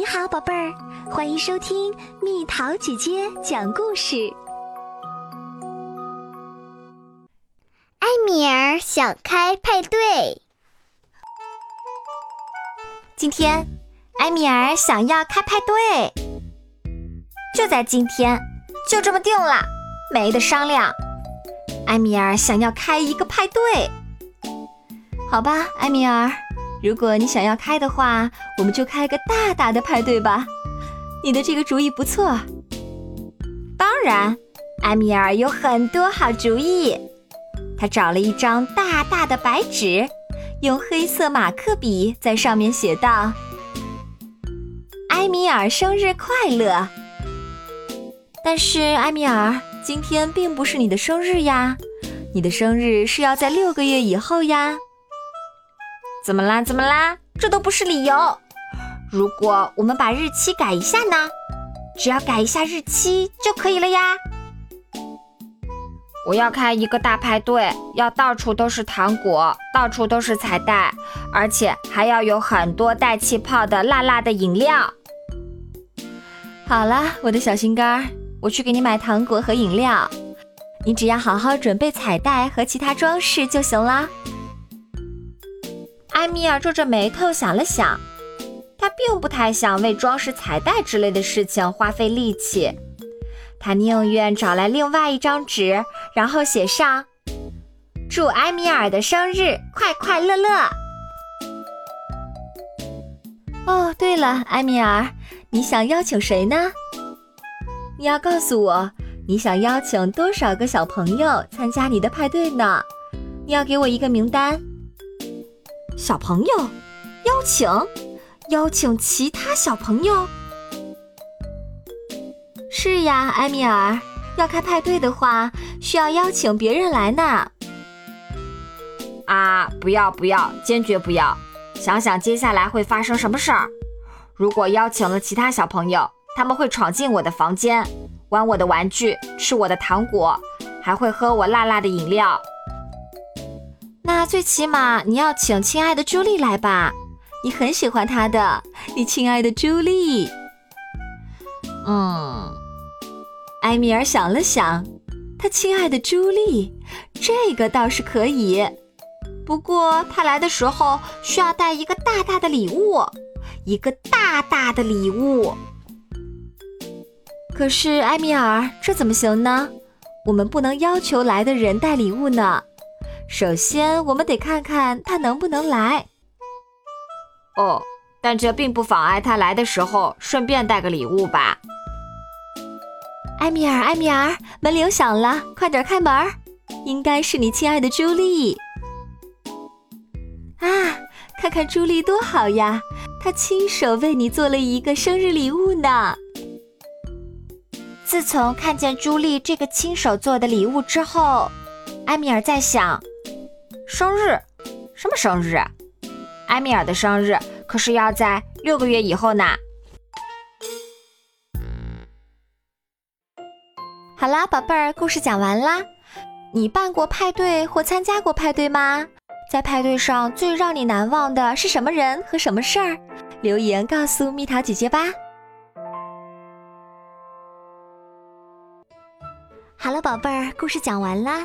你好，宝贝儿，欢迎收听蜜桃姐姐讲故事。埃米尔想开派对。今天，埃米尔想要开派对，就在今天，就这么定了，没得商量。埃米尔想要开一个派对，好吧，埃米尔。如果你想要开的话，我们就开个大大的派对吧。你的这个主意不错。当然，埃米尔有很多好主意。他找了一张大大的白纸，用黑色马克笔在上面写道：“埃米尔生日快乐。”但是，埃米尔，今天并不是你的生日呀，你的生日是要在六个月以后呀。怎么啦？怎么啦？这都不是理由。如果我们把日期改一下呢？只要改一下日期就可以了呀。我要开一个大派对，要到处都是糖果，到处都是彩带，而且还要有很多带气泡的辣辣的饮料。好了，我的小心肝儿，我去给你买糖果和饮料。你只要好好准备彩带和其他装饰就行了。埃米尔皱着眉头想了想，他并不太想为装饰彩带之类的事情花费力气，他宁愿找来另外一张纸，然后写上“祝埃米尔的生日快快乐乐”。哦，对了，埃米尔，你想邀请谁呢？你要告诉我，你想邀请多少个小朋友参加你的派对呢？你要给我一个名单。小朋友，邀请，邀请其他小朋友。是呀，埃米尔，要开派对的话，需要邀请别人来呢。啊，不要不要，坚决不要！想想接下来会发生什么事儿。如果邀请了其他小朋友，他们会闯进我的房间，玩我的玩具，吃我的糖果，还会喝我辣辣的饮料。那最起码你要请亲爱的朱莉来吧，你很喜欢她的，你亲爱的朱莉。嗯，埃米尔想了想，他亲爱的朱莉，这个倒是可以。不过他来的时候需要带一个大大的礼物，一个大大的礼物。可是埃米尔，这怎么行呢？我们不能要求来的人带礼物呢。首先，我们得看看他能不能来。哦，但这并不妨碍他来的时候顺便带个礼物吧。埃米尔，埃米尔，门铃响了，快点开门！应该是你亲爱的朱莉。啊，看看朱莉多好呀，她亲手为你做了一个生日礼物呢。自从看见朱莉这个亲手做的礼物之后，埃米尔在想。生日？什么生日？埃米尔的生日可是要在六个月以后呢。好啦，宝贝儿，故事讲完啦。你办过派对或参加过派对吗？在派对上最让你难忘的是什么人和什么事儿？留言告诉蜜桃姐姐吧。好了，宝贝儿，故事讲完啦。